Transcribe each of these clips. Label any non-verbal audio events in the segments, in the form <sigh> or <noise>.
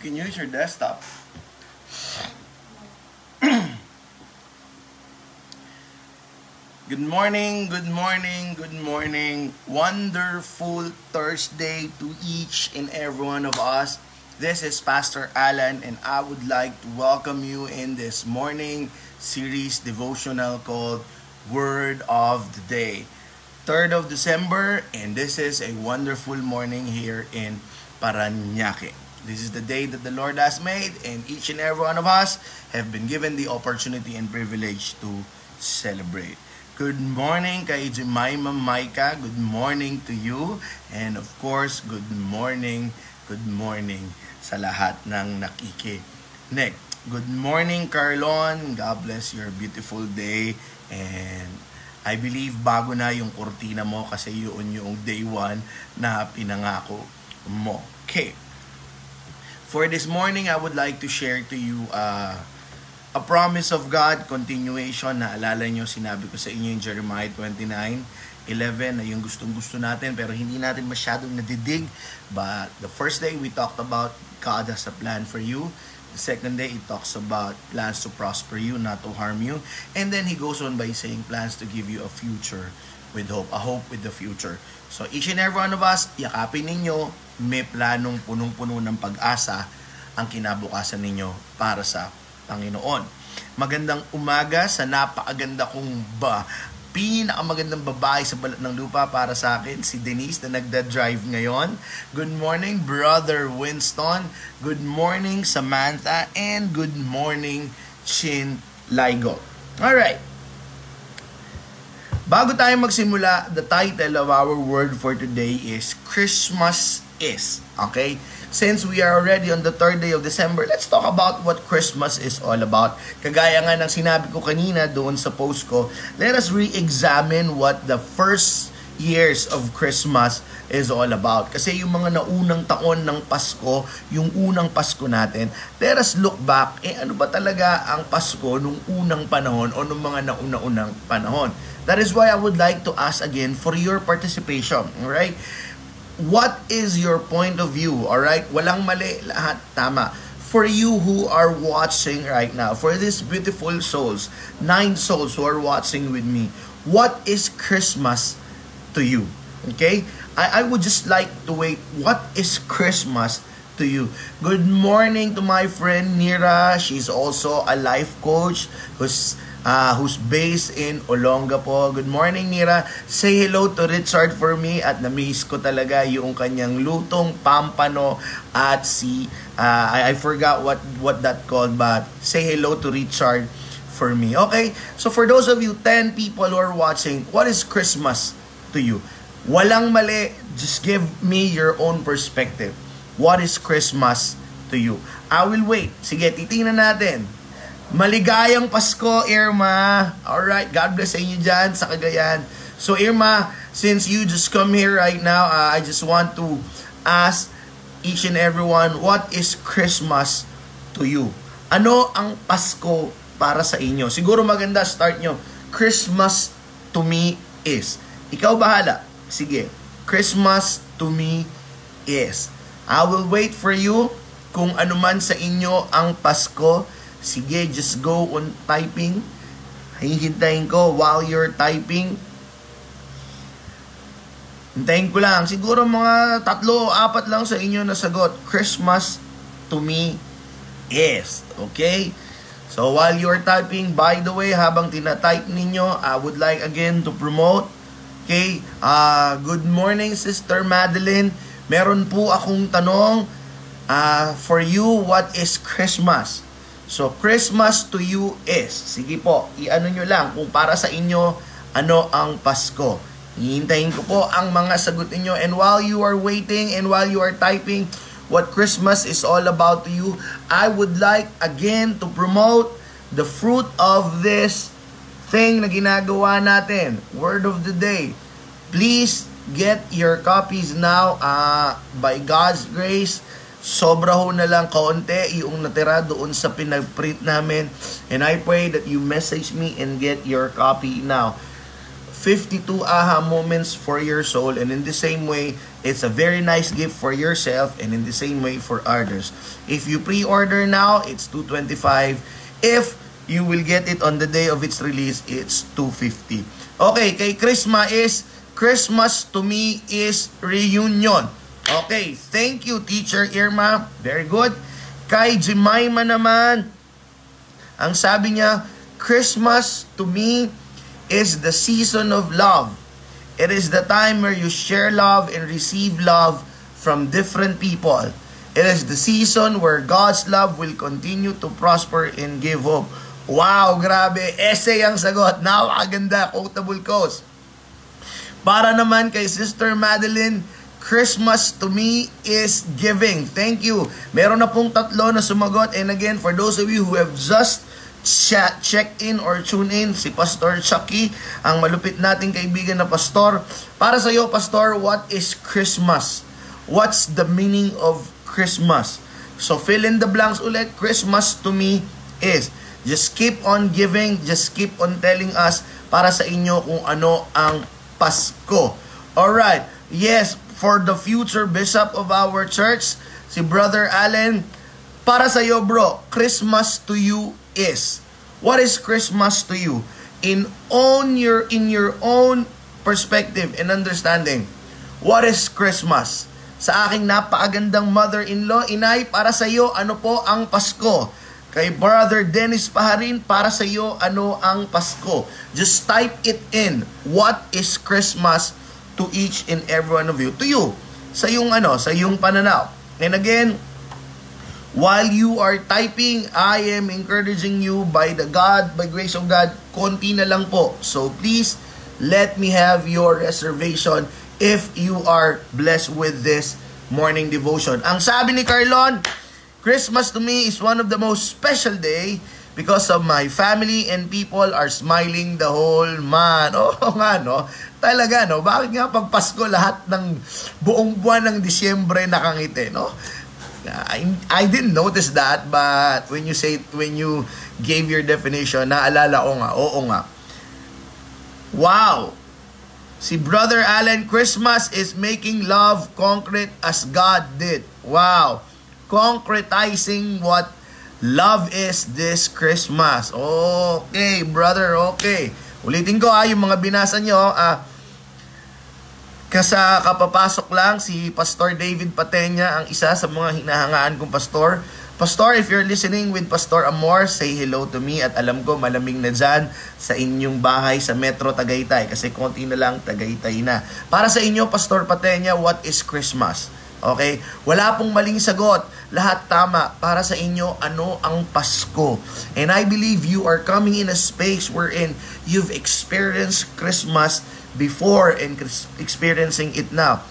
can use your desktop. Good morning, good morning, good morning. Wonderful Thursday to each and every one of us. This is Pastor Alan, and I would like to welcome you in this morning series devotional called Word of the Day. 3rd of December, and this is a wonderful morning here in Paranaque. This is the day that the Lord has made, and each and every one of us have been given the opportunity and privilege to celebrate. Good morning kay Jemima Maika. Good morning to you. And of course, good morning, good morning sa lahat ng nakikinig. Good morning, Carlon. God bless your beautiful day. And I believe bago na yung kurtina mo kasi yun yung day one na pinangako mo. Okay. For this morning, I would like to share to you uh, a promise of God, continuation, naalala nyo, sinabi ko sa inyo yung Jeremiah 29, 11 na yung gustong gusto natin pero hindi natin masyadong nadidig. But the first day we talked about God has a plan for you. The second day it talks about plans to prosper you, not to harm you. And then he goes on by saying plans to give you a future with hope, a hope with the future. So each and every one of us, yakapin ninyo, may planong punong-puno ng pag-asa ang kinabukasan ninyo para sa Panginoon. Magandang umaga sa napakaganda kong ba pinakamagandang babae sa balat ng lupa para sa akin, si Denise na nagda-drive ngayon. Good morning, Brother Winston. Good morning, Samantha. And good morning, Chin Ligo. Alright. Bago tayo magsimula, the title of our word for today is Christmas is. Okay? Since we are already on the third day of December, let's talk about what Christmas is all about. Kagaya nga ng sinabi ko kanina doon sa post ko, let us re-examine what the first years of Christmas is all about. Kasi yung mga naunang taon ng Pasko, yung unang Pasko natin, let us look back, eh ano ba talaga ang Pasko nung unang panahon o nung mga nauna-unang panahon. That is why I would like to ask again for your participation, alright? What is your point of view, alright? Walang mali, lahat tama for you who are watching right now, for these beautiful souls, nine souls who are watching with me, what is Christmas to you. Okay? I, I would just like to wait. What is Christmas to you? Good morning to my friend Nira. She's also a life coach who's uh, who's based in Olongapo. Good morning, Nira. Say hello to Richard for me at na-miss ko talaga yung kanyang lutong pampano at si, uh, I, I forgot what, what that called, but say hello to Richard for me. Okay? So for those of you, 10 people who are watching, what is Christmas to you. Walang mali, just give me your own perspective. What is Christmas to you? I will wait. Sige, titingnan natin. Maligayang Pasko, Irma. Alright, God bless sa inyo dyan sa Cagayan. So, Irma, since you just come here right now, uh, I just want to ask each and everyone, what is Christmas to you? Ano ang Pasko para sa inyo? Siguro maganda start nyo. Christmas to me is ikaw bahala. Sige. Christmas to me is. I will wait for you kung ano man sa inyo ang Pasko. Sige, just go on typing. Hihintayin ko while you're typing. Hintayin ko lang. Siguro mga tatlo apat lang sa inyo na sagot. Christmas to me is. Okay? So while you're typing, by the way, habang tina-type ninyo, I would like again to promote Okay, uh, good morning Sister Madeline. Meron po akong tanong uh, for you, what is Christmas? So, Christmas to you is, sige po, i-ano nyo lang kung para sa inyo, ano ang Pasko. Hihintayin ko po ang mga sagot ninyo. And while you are waiting and while you are typing what Christmas is all about to you, I would like again to promote the fruit of this thing na ginagawa natin. Word of the day. Please get your copies now uh, by God's grace. Sobra ho na lang kaunti yung natira doon sa pinag-print namin. And I pray that you message me and get your copy now. 52 aha moments for your soul. And in the same way it's a very nice gift for yourself and in the same way for others. If you pre-order now it's 225 if you will get it on the day of its release it's 250 okay kay Christmas is Christmas to me is reunion okay thank you teacher Irma very good kay Jemima naman ang sabi niya Christmas to me is the season of love. It is the time where you share love and receive love from different people. It is the season where God's love will continue to prosper and give hope. Wow, grabe. Essay ang sagot. Napakaganda. Quotable quotes. Para naman kay Sister Madeline, Christmas to me is giving. Thank you. Meron na pong tatlo na sumagot. And again, for those of you who have just chat, check in or tune in si Pastor Chucky, ang malupit nating kaibigan na pastor. Para sa iyo, Pastor, what is Christmas? What's the meaning of Christmas? So fill in the blanks ulit. Christmas to me is just keep on giving, just keep on telling us para sa inyo kung ano ang Pasko. All right. Yes, for the future bishop of our church, si Brother Allen, para sa iyo bro, Christmas to you is? What is Christmas to you? In own your in your own perspective and understanding, what is Christmas? Sa aking napakagandang mother-in-law, inay, para sa iyo, ano po ang Pasko? Kay Brother Dennis Paharin, para sa iyo, ano ang Pasko? Just type it in. What is Christmas to each and every one of you? To you. Sa yung ano, sa yung pananaw. And again, While you are typing, I am encouraging you by the God, by grace of God, konti na lang po. So please, let me have your reservation if you are blessed with this morning devotion. Ang sabi ni Carlon, Christmas to me is one of the most special day because of my family and people are smiling the whole month. <laughs> Oo oh, nga, no? Talaga, no? Bakit nga pag Pasko lahat ng buong buwan ng Disyembre nakangiti, no? I, I didn't notice that but when you say when you gave your definition naalala ko nga oo nga wow si brother Allen Christmas is making love concrete as God did wow concretizing what love is this Christmas okay brother okay ulitin ko ha yung mga binasa nyo ah Kasa kapapasok lang si Pastor David Patenya ang isa sa mga hinahangaan kong pastor. Pastor, if you're listening with Pastor Amor, say hello to me at alam ko malamig na dyan sa inyong bahay sa Metro Tagaytay kasi konti na lang Tagaytay na. Para sa inyo, Pastor Patenya, what is Christmas? Okay? Wala pong maling sagot. Lahat tama. Para sa inyo, ano ang Pasko? And I believe you are coming in a space wherein you've experienced Christmas before and experiencing it now.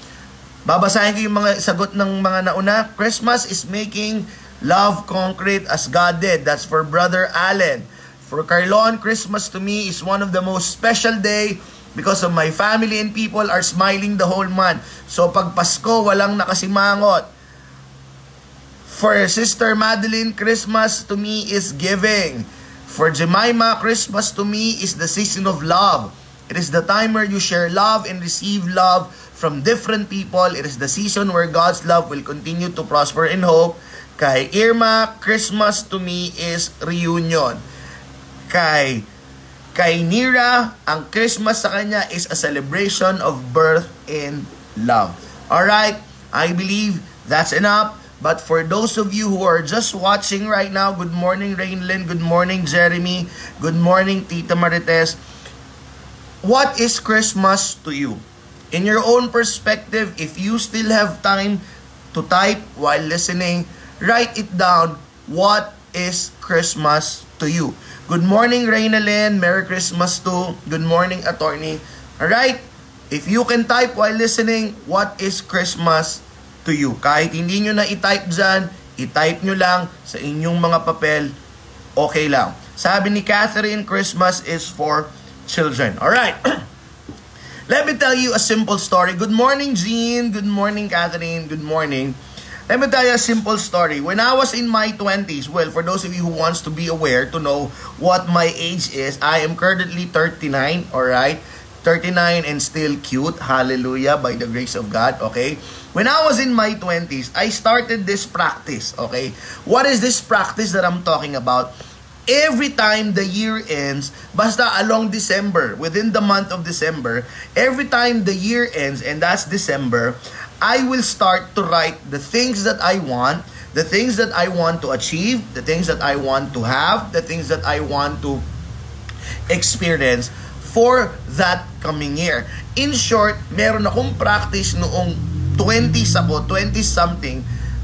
Babasahin ko yung mga sagot ng mga nauna. Christmas is making love concrete as God did. That's for Brother Allen. For Carlon, Christmas to me is one of the most special day because of my family and people are smiling the whole month. So pag Pasko, walang nakasimangot. For Sister Madeline, Christmas to me is giving. For Jemima, Christmas to me is the season of love. It is the time where you share love and receive love from different people. It is the season where God's love will continue to prosper in hope. Kay Irma, Christmas to me is reunion. Kay kay Nira, ang Christmas sa kanya is a celebration of birth and love. All right, I believe that's enough. But for those of you who are just watching right now, good morning Rainlin, good morning Jeremy, good morning Tita Marites. What is Christmas to you? In your own perspective, if you still have time to type while listening, write it down. What is Christmas to you? Good morning, Reynalyn. Merry Christmas to. Good morning, attorney. Alright? If you can type while listening, what is Christmas to you? Kahit hindi nyo na i-type dyan, i-type nyo lang sa inyong mga papel, okay lang. Sabi ni Catherine, Christmas is for children. All right. <clears throat> Let me tell you a simple story. Good morning, Jean. Good morning, Catherine. Good morning. Let me tell you a simple story. When I was in my 20s, well, for those of you who wants to be aware to know what my age is, I am currently 39, all right? 39 and still cute. Hallelujah, by the grace of God, okay? When I was in my 20s, I started this practice, okay? What is this practice that I'm talking about? Every time the year ends, basta along December, within the month of December, every time the year ends, and that's December, I will start to write the things that I want, the things that I want to achieve, the things that I want to have, the things that I want to experience for that coming year. In short, meron akong practice noong 20s ako, 20 something,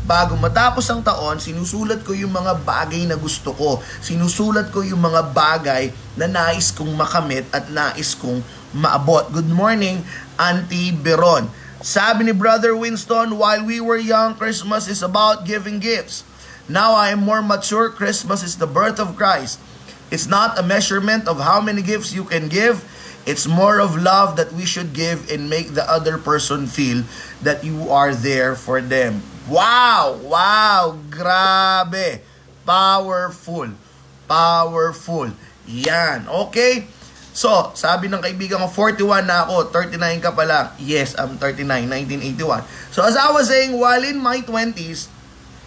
bago matapos ang taon, sinusulat ko yung mga bagay na gusto ko. Sinusulat ko yung mga bagay na nais kong makamit at nais kong maabot. Good morning, Auntie Beron. Sabi ni Brother Winston, while we were young, Christmas is about giving gifts. Now I am more mature, Christmas is the birth of Christ. It's not a measurement of how many gifts you can give. It's more of love that we should give and make the other person feel that you are there for them. Wow! Wow! Grabe! Powerful. Powerful. Yan. Okay? So, sabi ng kaibigan ko, 41 na ako, 39 ka pa lang. Yes, I'm 39, 1981. So, as I was saying, while in my 20s,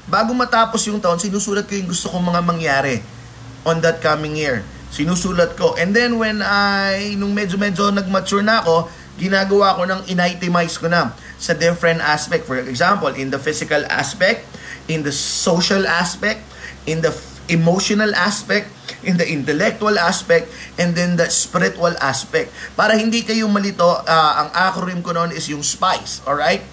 bago matapos yung taon, sinusulat ko yung gusto kong mga mangyari on that coming year. Sinusulat ko. And then when I, nung medyo-medyo nag-mature na ako, ginagawa ko ng in-itemize ko na sa different aspect. For example, in the physical aspect, in the social aspect, in the emotional aspect, in the intellectual aspect, and then the spiritual aspect. Para hindi kayo malito, uh, ang acronym ko noon is yung SPICE, alright?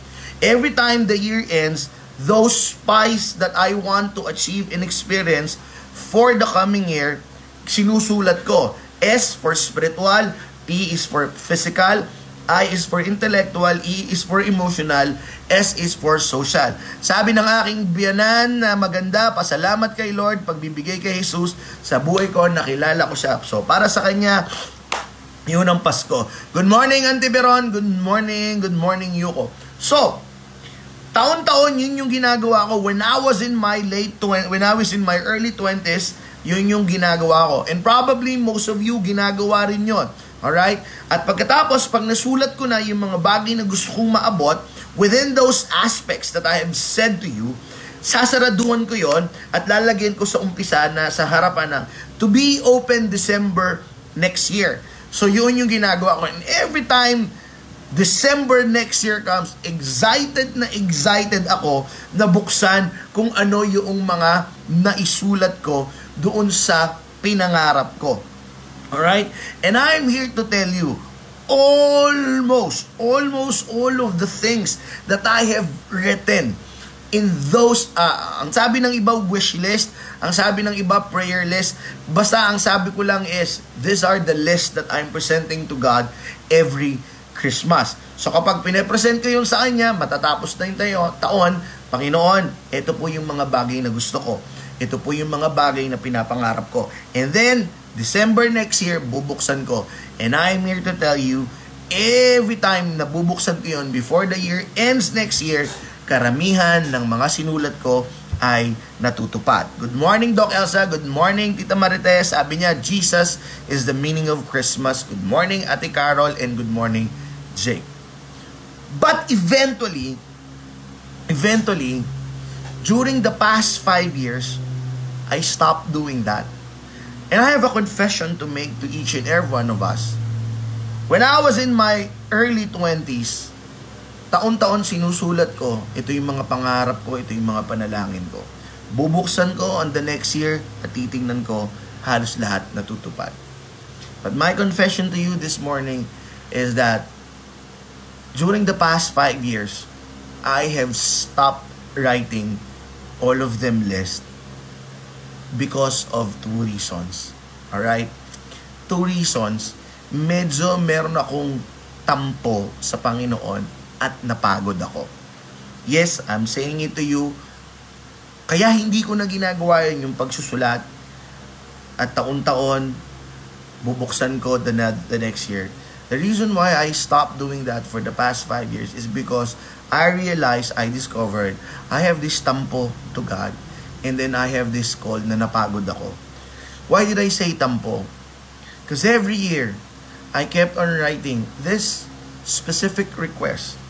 Every time the year ends, those SPICE that I want to achieve and experience for the coming year, sinusulat ko. S for spiritual, P is for physical, I is for intellectual, E is for emotional, S is for social. Sabi ng aking biyanan na maganda, pasalamat kay Lord, pagbibigay kay Jesus sa buhay ko, nakilala ko siya. So, para sa kanya, yun ang Pasko. Good morning, Auntie Beron. Good morning, good morning, Yuko. So, taon-taon yun yung ginagawa ko when I was in my late 20, when I was in my early 20s, yun yung ginagawa ko. And probably most of you ginagawa rin yon. Alright? At pagkatapos, pag nasulat ko na yung mga bagay na gusto kong maabot, within those aspects that I have said to you, sasaraduhan ko yon at lalagyan ko sa umpisa na sa harapan ng to be open December next year. So yun yung ginagawa ko. And every time December next year comes, excited na excited ako na buksan kung ano yung mga naisulat ko doon sa pinangarap ko. Alright? And I'm here to tell you, almost, almost all of the things that I have written in those, uh, ang sabi ng iba wish list, ang sabi ng iba prayer list, basta ang sabi ko lang is, these are the list that I'm presenting to God every Christmas. So kapag pinapresent ko yung sa Kanya, matatapos na yung tayo, taon, Panginoon, ito po yung mga bagay na gusto ko. Ito po yung mga bagay na pinapangarap ko. And then, December next year, bubuksan ko. And I'm here to tell you, every time na bubuksan ko yun before the year ends next year, karamihan ng mga sinulat ko ay natutupad. Good morning, Doc Elsa. Good morning, Tita Marites. Sabi niya, Jesus is the meaning of Christmas. Good morning, Ate Carol. And good morning, Jake. But eventually, eventually, during the past five years, I stopped doing that. And I have a confession to make to each and every one of us. When I was in my early 20s, taon-taon sinusulat ko, ito yung mga pangarap ko, ito yung mga panalangin ko. Bubuksan ko on the next year at titingnan ko, halos lahat natutupad. But my confession to you this morning is that during the past five years, I have stopped writing all of them list because of two reasons. Alright? Two reasons. Medyo meron akong tampo sa Panginoon at napagod ako. Yes, I'm saying it to you. Kaya hindi ko na ginagawa yun yung pagsusulat at taon-taon bubuksan ko the, the next year. The reason why I stopped doing that for the past five years is because I realized, I discovered, I have this tampo to God and then I have this call na napagod ako. Why did I say tampo? Because every year, I kept on writing this specific request.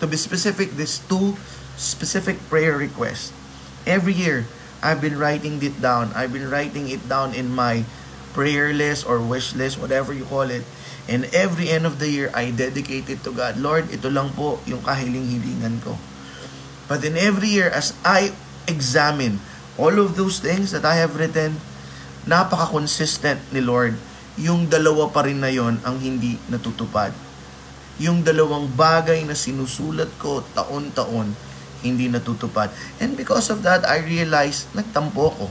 To be specific, these two specific prayer requests. Every year, I've been writing it down. I've been writing it down in my prayer list or wish list, whatever you call it. And every end of the year, I dedicate it to God. Lord, ito lang po yung kahiling-hilingan ko. But in every year, as I examine all of those things that I have written, napaka-consistent ni Lord. Yung dalawa pa rin na yon ang hindi natutupad. Yung dalawang bagay na sinusulat ko taon-taon, hindi natutupad. And because of that, I realized, nagtampo ko.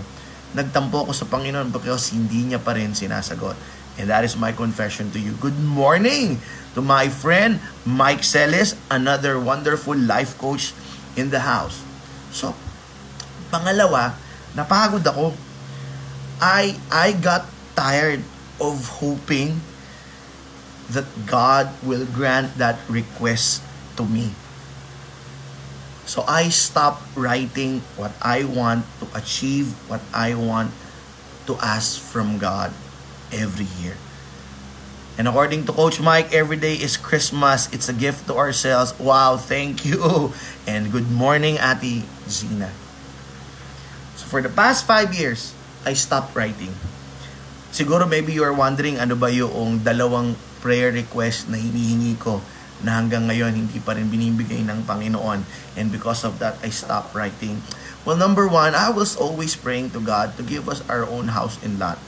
Nagtampo ko sa Panginoon because hindi niya pa rin sinasagot. And that is my confession to you. Good morning to my friend Mike Celes, another wonderful life coach in the house. So, pangalawa, napagod ako. I I got tired of hoping that God will grant that request to me. So I stopped writing what I want to achieve, what I want to ask from God every year. And according to Coach Mike, every day is Christmas. It's a gift to ourselves. Wow, thank you. <laughs> And good morning, Ati Zina. For the past five years, I stopped writing. Siguro maybe you are wondering ano ba yung dalawang prayer request na hinihingi ko na hanggang ngayon hindi pa rin binibigay ng Panginoon. And because of that, I stopped writing. Well, number one, I was always praying to God to give us our own house and lot.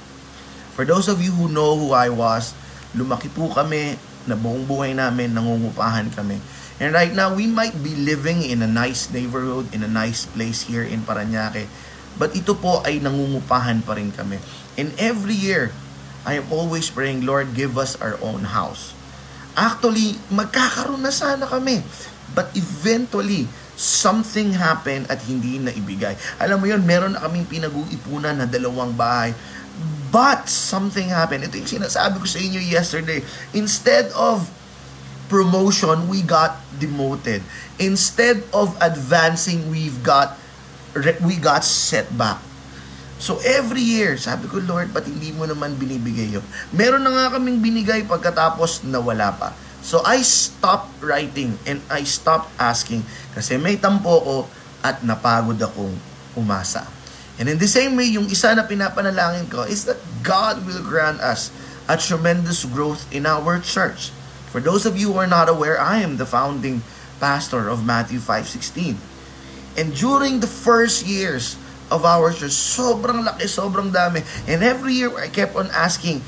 For those of you who know who I was, lumaki po kami, na buong buhay namin, nangungupahan kami. And right now, we might be living in a nice neighborhood, in a nice place here in Paranaque. But ito po ay nangungupahan pa rin kami. And every year, I am always praying, Lord, give us our own house. Actually, magkakaroon na sana kami. But eventually, something happened at hindi na ibigay. Alam mo yun, meron na kaming pinag-uuipunan na dalawang bahay. But something happened. Ito yung sinasabi ko sa inyo yesterday. Instead of promotion, we got demoted. Instead of advancing, we've got we got setback. So every year, sabi ko, Lord, ba't hindi mo naman binibigay yun? Meron na nga kaming binigay pagkatapos nawala pa. So I stopped writing and I stopped asking kasi may tampo ko at napagod akong umasa. And in the same way, yung isa na pinapanalangin ko is that God will grant us a tremendous growth in our church. For those of you who are not aware, I am the founding pastor of Matthew 5.16. And during the first years of our church. Sobrang laki, sobrang dami. And every year, I kept on asking,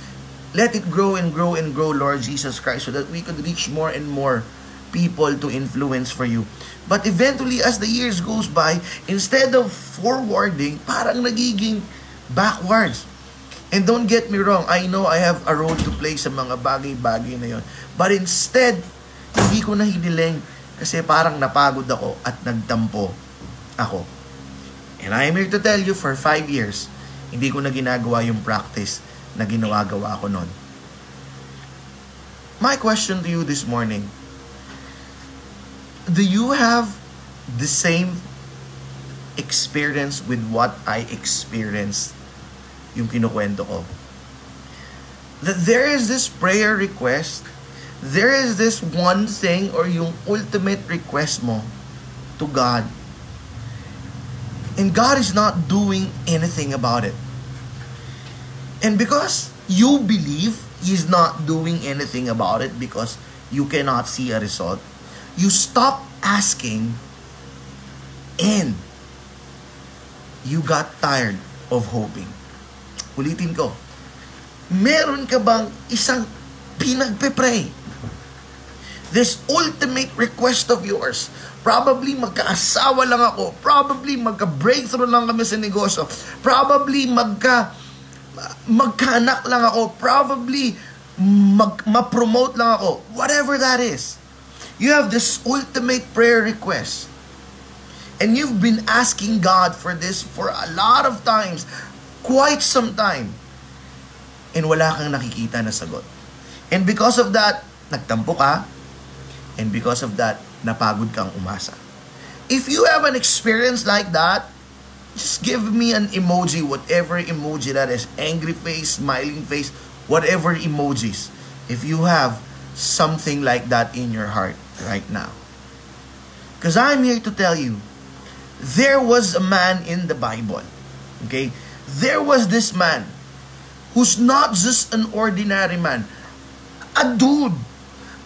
let it grow and grow and grow, Lord Jesus Christ, so that we could reach more and more people to influence for you. But eventually, as the years goes by, instead of forwarding, parang nagiging backwards. And don't get me wrong, I know I have a role to play sa mga bagay-bagay na yon. But instead, hindi ko na hiniling kasi parang napagod ako at nagtampo ako. And I am here to tell you, for five years, hindi ko na ginagawa yung practice na ginawa-gawa ko noon. My question to you this morning, do you have the same experience with what I experienced yung kinukwento ko? That there is this prayer request, there is this one thing or yung ultimate request mo to God And God is not doing anything about it. And because you believe He's not doing anything about it because you cannot see a result, you stop asking and you got tired of hoping. Ulitin ko, meron ka bang isang pinagpe-pray? This ultimate request of yours Probably magkaasawa lang ako. Probably magka-breakthrough lang kami sa negosyo. Probably magka magkaanak lang ako. Probably mag, ma-promote lang ako. Whatever that is. You have this ultimate prayer request. And you've been asking God for this for a lot of times. Quite some time. And wala kang nakikita na sagot. And because of that, nagtampo ka. And because of that, napagod kang umasa. If you have an experience like that, just give me an emoji, whatever emoji that is. Angry face, smiling face, whatever emojis. if you have something like that in your heart right now. Because I'm here to tell you, there was a man in the Bible. Okay? There was this man who's not just an ordinary man, a dude.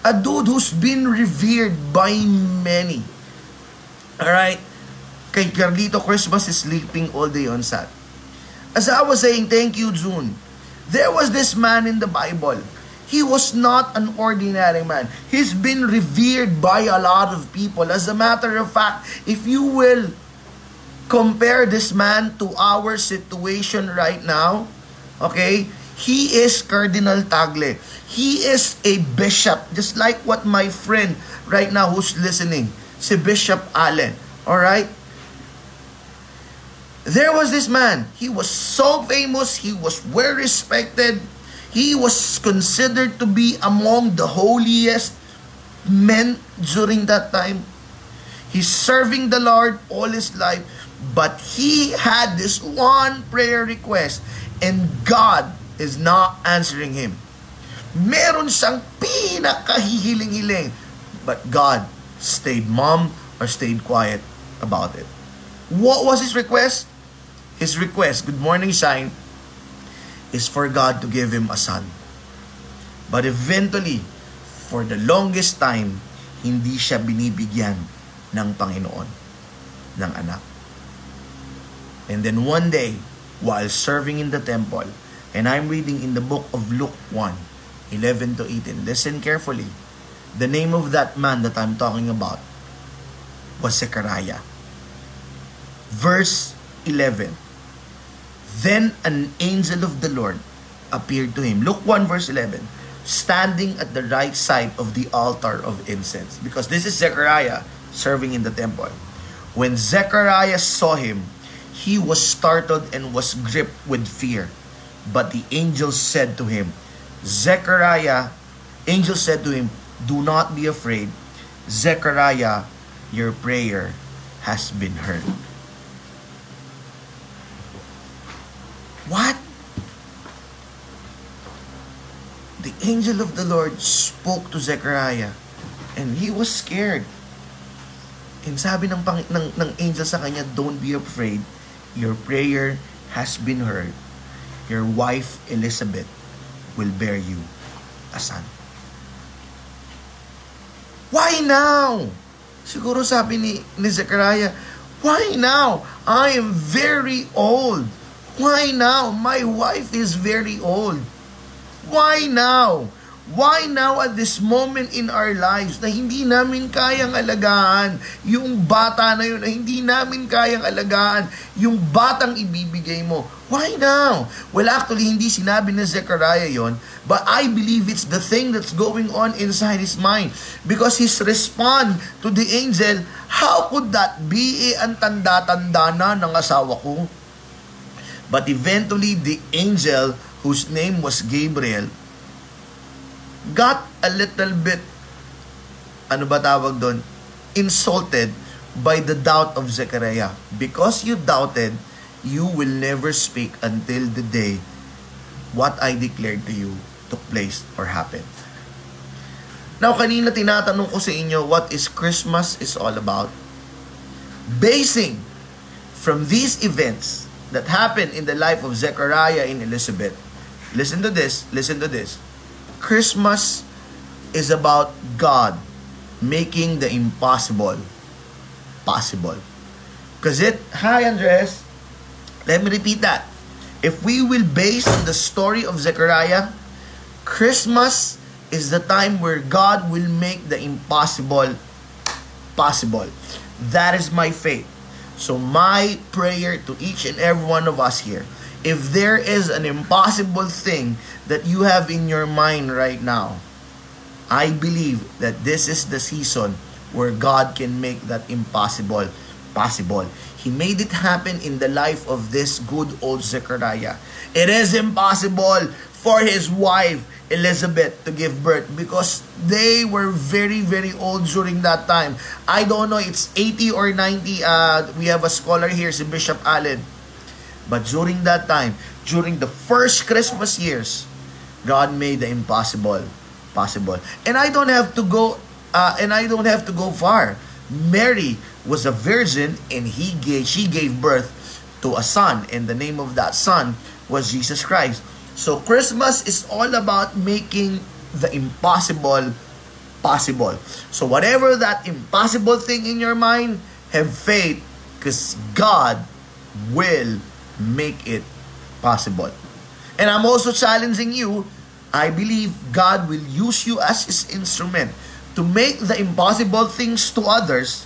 A dude who's been revered by many. Alright? Kay Carlito Christmas is sleeping all day on Sat. As I was saying, thank you, June. There was this man in the Bible. He was not an ordinary man. He's been revered by a lot of people. As a matter of fact, if you will compare this man to our situation right now, okay, he is Cardinal Tagle. He is a bishop, just like what my friend right now who's listening, si Bishop Allen. All right? There was this man. He was so famous. He was well respected. He was considered to be among the holiest men during that time. He's serving the Lord all his life. But he had this one prayer request and God is not answering him. Meron siyang pinakahihiling-hiling. But God stayed mum or stayed quiet about it. What was his request? His request, good morning, Shine, is for God to give him a son. But eventually, for the longest time, hindi siya binibigyan ng Panginoon ng anak. And then one day, while serving in the temple, and I'm reading in the book of Luke 1, 11 to 18, listen carefully. The name of that man that I'm talking about was Zechariah. Verse 11. Then an angel of the Lord appeared to him. Luke 1 verse 11. Standing at the right side of the altar of incense. Because this is Zechariah serving in the temple. When Zechariah saw him, he was startled and was gripped with fear. But the angel said to him, Zechariah, angel said to him, Do not be afraid. Zechariah, your prayer has been heard. What? The angel of the Lord spoke to Zechariah and he was scared. And sabi ng, pang, ng, ng angel sa kanya, don't be afraid Your prayer has been heard. Your wife, Elizabeth, will bear you a son. Why now? Siguro sabi ni, ni Zechariah, why now? I am very old. Why now? My wife is very old. Why now? Why now at this moment in our lives na hindi namin kayang alagaan yung bata na yun, na hindi namin kayang alagaan yung batang ibibigay mo? Why now? Well, actually, hindi sinabi ni Zechariah yon, but I believe it's the thing that's going on inside his mind. Because his response to the angel, how could that be? Eh, ang tanda-tanda na ng asawa ko. But eventually, the angel, whose name was Gabriel, got a little bit, ano ba tawag doon, insulted by the doubt of Zechariah. Because you doubted, you will never speak until the day what I declared to you took place or happened. Now, kanina tinatanong ko sa inyo what is Christmas is all about. Basing from these events that happened in the life of Zechariah and Elizabeth, listen to this, listen to this. Christmas is about God making the impossible possible. Because it, hi Andres, let me repeat that. If we will base on the story of Zechariah, Christmas is the time where God will make the impossible possible. That is my faith. So my prayer to each and every one of us here if there is an impossible thing that you have in your mind right now, I believe that this is the season where God can make that impossible possible. He made it happen in the life of this good old Zechariah. It is impossible for his wife Elizabeth to give birth because they were very very old during that time. I don't know it's 80 or 90 uh we have a scholar here si Bishop Allen But during that time, during the first Christmas years, God made the impossible possible. And I don't have to go uh, and I don't have to go far. Mary was a virgin and he gave she gave birth to a son and the name of that son was Jesus Christ. So Christmas is all about making the impossible possible. So whatever that impossible thing in your mind, have faith because God will make it possible. And I'm also challenging you, I believe God will use you as His instrument to make the impossible things to others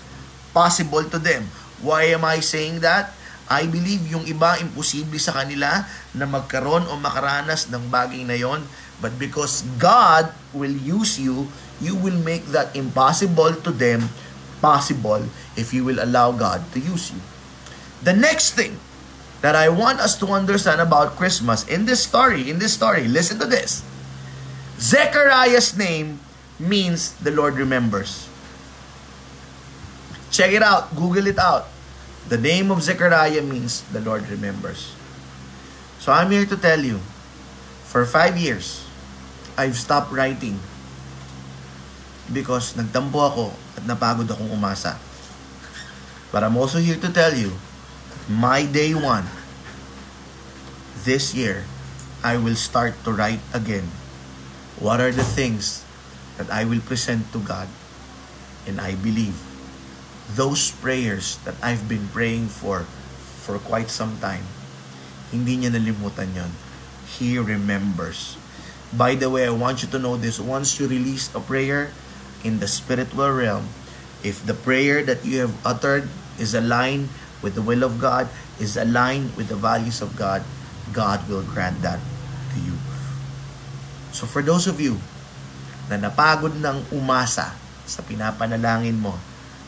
possible to them. Why am I saying that? I believe yung iba imposible sa kanila na magkaroon o makaranas ng bagay na yon. But because God will use you, you will make that impossible to them possible if you will allow God to use you. The next thing that I want us to understand about Christmas in this story, in this story, listen to this. Zechariah's name means the Lord remembers. Check it out, Google it out. The name of Zechariah means the Lord remembers. So I'm here to tell you, for five years, I've stopped writing because nagtampo ako at napagod akong umasa. But I'm also here to tell you, my day one, this year, I will start to write again. What are the things that I will present to God? And I believe those prayers that I've been praying for for quite some time, hindi niya nalimutan yon. He remembers. By the way, I want you to know this. Once you release a prayer in the spiritual realm, if the prayer that you have uttered is aligned with the will of God, is aligned with the values of God, God will grant that to you. So for those of you na napagod ng umasa sa pinapanalangin mo,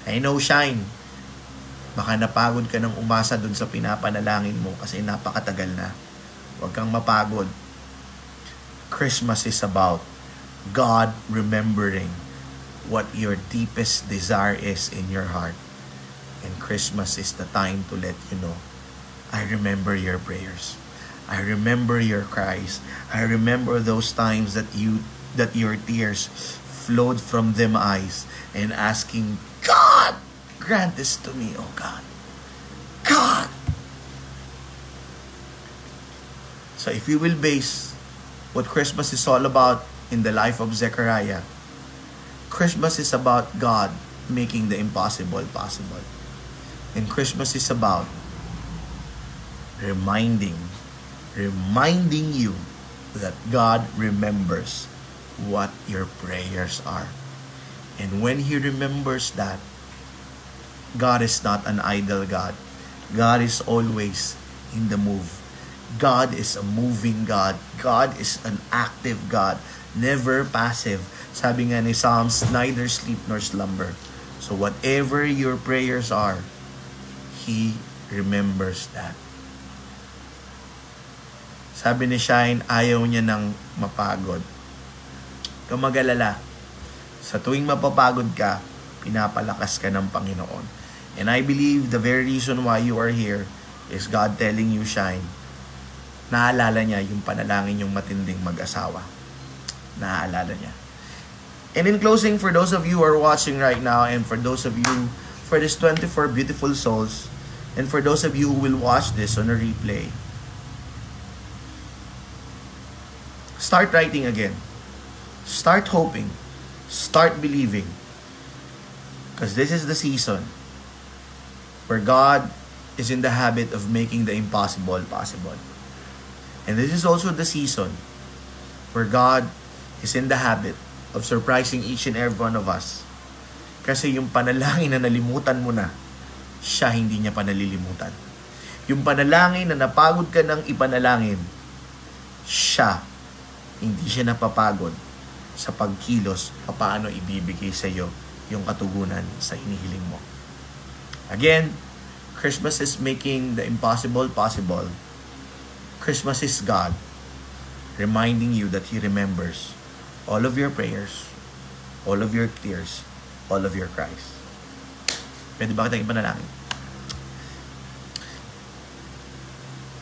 I know, Shine, baka napagod ka ng umasa dun sa pinapanalangin mo kasi napakatagal na. Huwag kang mapagod. Christmas is about God remembering what your deepest desire is in your heart. And Christmas is the time to let you know, I remember your prayers. I remember your cries. I remember those times that you that your tears flowed from them eyes and asking God, grant this to me, oh God. God. So if you will base what Christmas is all about in the life of Zechariah, Christmas is about God making the impossible possible. And Christmas is about reminding, reminding you that God remembers what your prayers are. And when He remembers that, God is not an idle God. God is always in the move. God is a moving God. God is an active God, never passive. Sabi nga ni Psalms, neither sleep nor slumber. So whatever your prayers are, He remembers that. Sabi ni Shine, ayaw niya ng mapagod. Kamagalala, sa tuwing mapapagod ka, pinapalakas ka ng Panginoon. And I believe the very reason why you are here is God telling you, Shine, naalala niya yung panalangin yung matinding mag-asawa. Naalala niya. And in closing, for those of you who are watching right now, and for those of you, for this 24 beautiful souls, and for those of you who will watch this on a replay, start writing again. Start hoping. Start believing. Because this is the season where God is in the habit of making the impossible possible. And this is also the season where God is in the habit of surprising each and every one of us. Kasi yung panalangin na nalimutan mo na, siya hindi niya pa nalilimutan. Yung panalangin na napagod ka ng ipanalangin, siya hindi siya napapagod sa pagkilos paano ibibigay sa iyo yung katugunan sa inihiling mo. Again, Christmas is making the impossible possible. Christmas is God reminding you that He remembers all of your prayers, all of your tears, all of your cries. Pwede ba kita ipanalangin?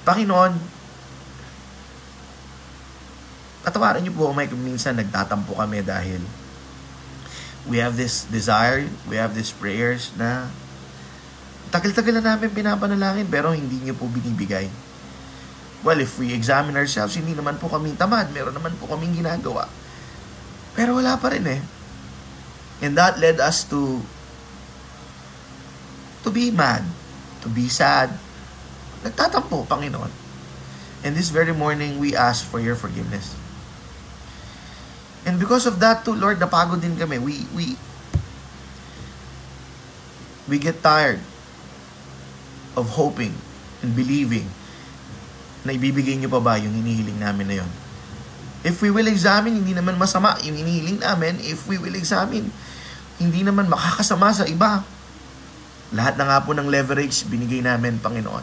Panginoon, at patawarin niyo po may minsan nagtatampo kami dahil we have this desire, we have these prayers na tagal-tagal na namin pinapanalangin pero hindi niyo po binibigay. Well, if we examine ourselves, hindi naman po kami tamad. Meron naman po kaming ginagawa. Pero wala pa rin eh. And that led us to to be mad, to be sad. Nagtatampo, Panginoon. And this very morning, we ask for your forgiveness. And because of that too, Lord, napagod din kami. We, we, we get tired of hoping and believing na ibibigay niyo pa ba yung hinihiling namin na yon. If we will examine, hindi naman masama yung hinihiling namin. If we will examine, hindi naman makakasama sa iba. Lahat na nga po ng leverage binigay namin, Panginoon.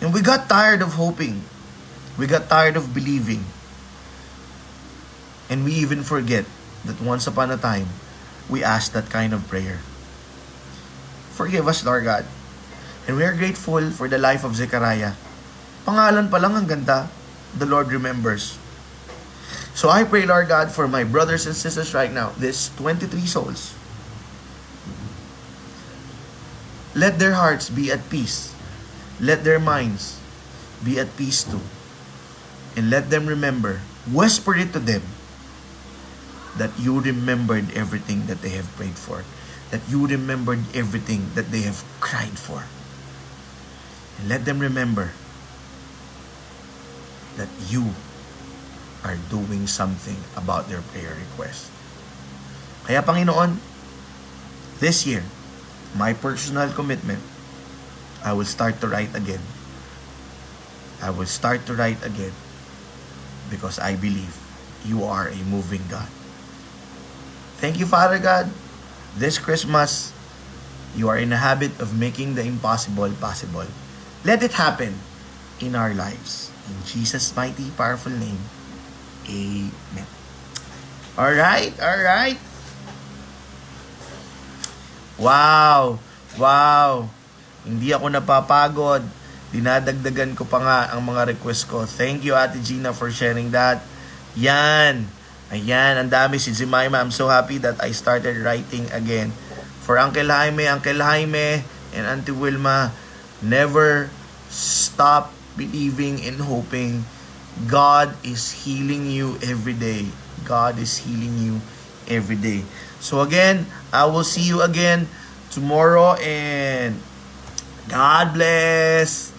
And we got tired of hoping. We got tired of believing. And we even forget that once upon a time, we asked that kind of prayer. Forgive us, Lord God. And we are grateful for the life of Zechariah. Pangalan pa lang ang ganda. The Lord remembers. So I pray, Lord God, for my brothers and sisters right now, this 23 souls. Let their hearts be at peace. Let their minds be at peace too. And let them remember, whisper it to them, that you remembered everything that they have prayed for. That you remembered everything that they have cried for. And let them remember that you are doing something about their prayer request. Kaya Panginoon, this year, my personal commitment, I will start to write again. I will start to write again because I believe you are a moving God. Thank you, Father God. This Christmas, you are in the habit of making the impossible possible. Let it happen in our lives. In Jesus' mighty, powerful name. Amen. Alright, alright. Wow, wow. Hindi ako napapagod. Dinadagdagan ko pa nga ang mga request ko. Thank you, Ate Gina, for sharing that. Yan. Ayan, ang dami si Jemima. I'm so happy that I started writing again. For Uncle Jaime, Uncle Jaime, and Auntie Wilma, never stop believing and hoping. God is healing you every day. God is healing you every day. So again, I will see you again tomorrow and God bless.